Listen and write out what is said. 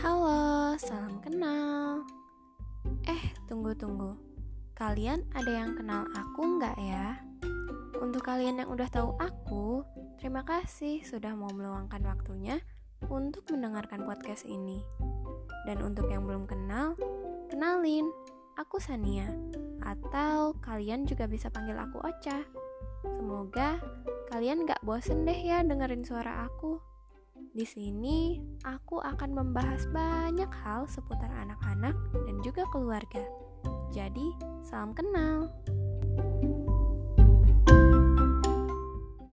Halo, salam kenal. Eh, tunggu-tunggu. Kalian ada yang kenal aku nggak ya? Untuk kalian yang udah tahu aku, terima kasih sudah mau meluangkan waktunya untuk mendengarkan podcast ini. Dan untuk yang belum kenal, kenalin, aku Sania. Atau kalian juga bisa panggil aku Ocha. Semoga kalian gak bosen deh ya dengerin suara aku. Di sini, aku akan membahas banyak hal seputar anak-anak dan juga keluarga. Jadi, salam kenal.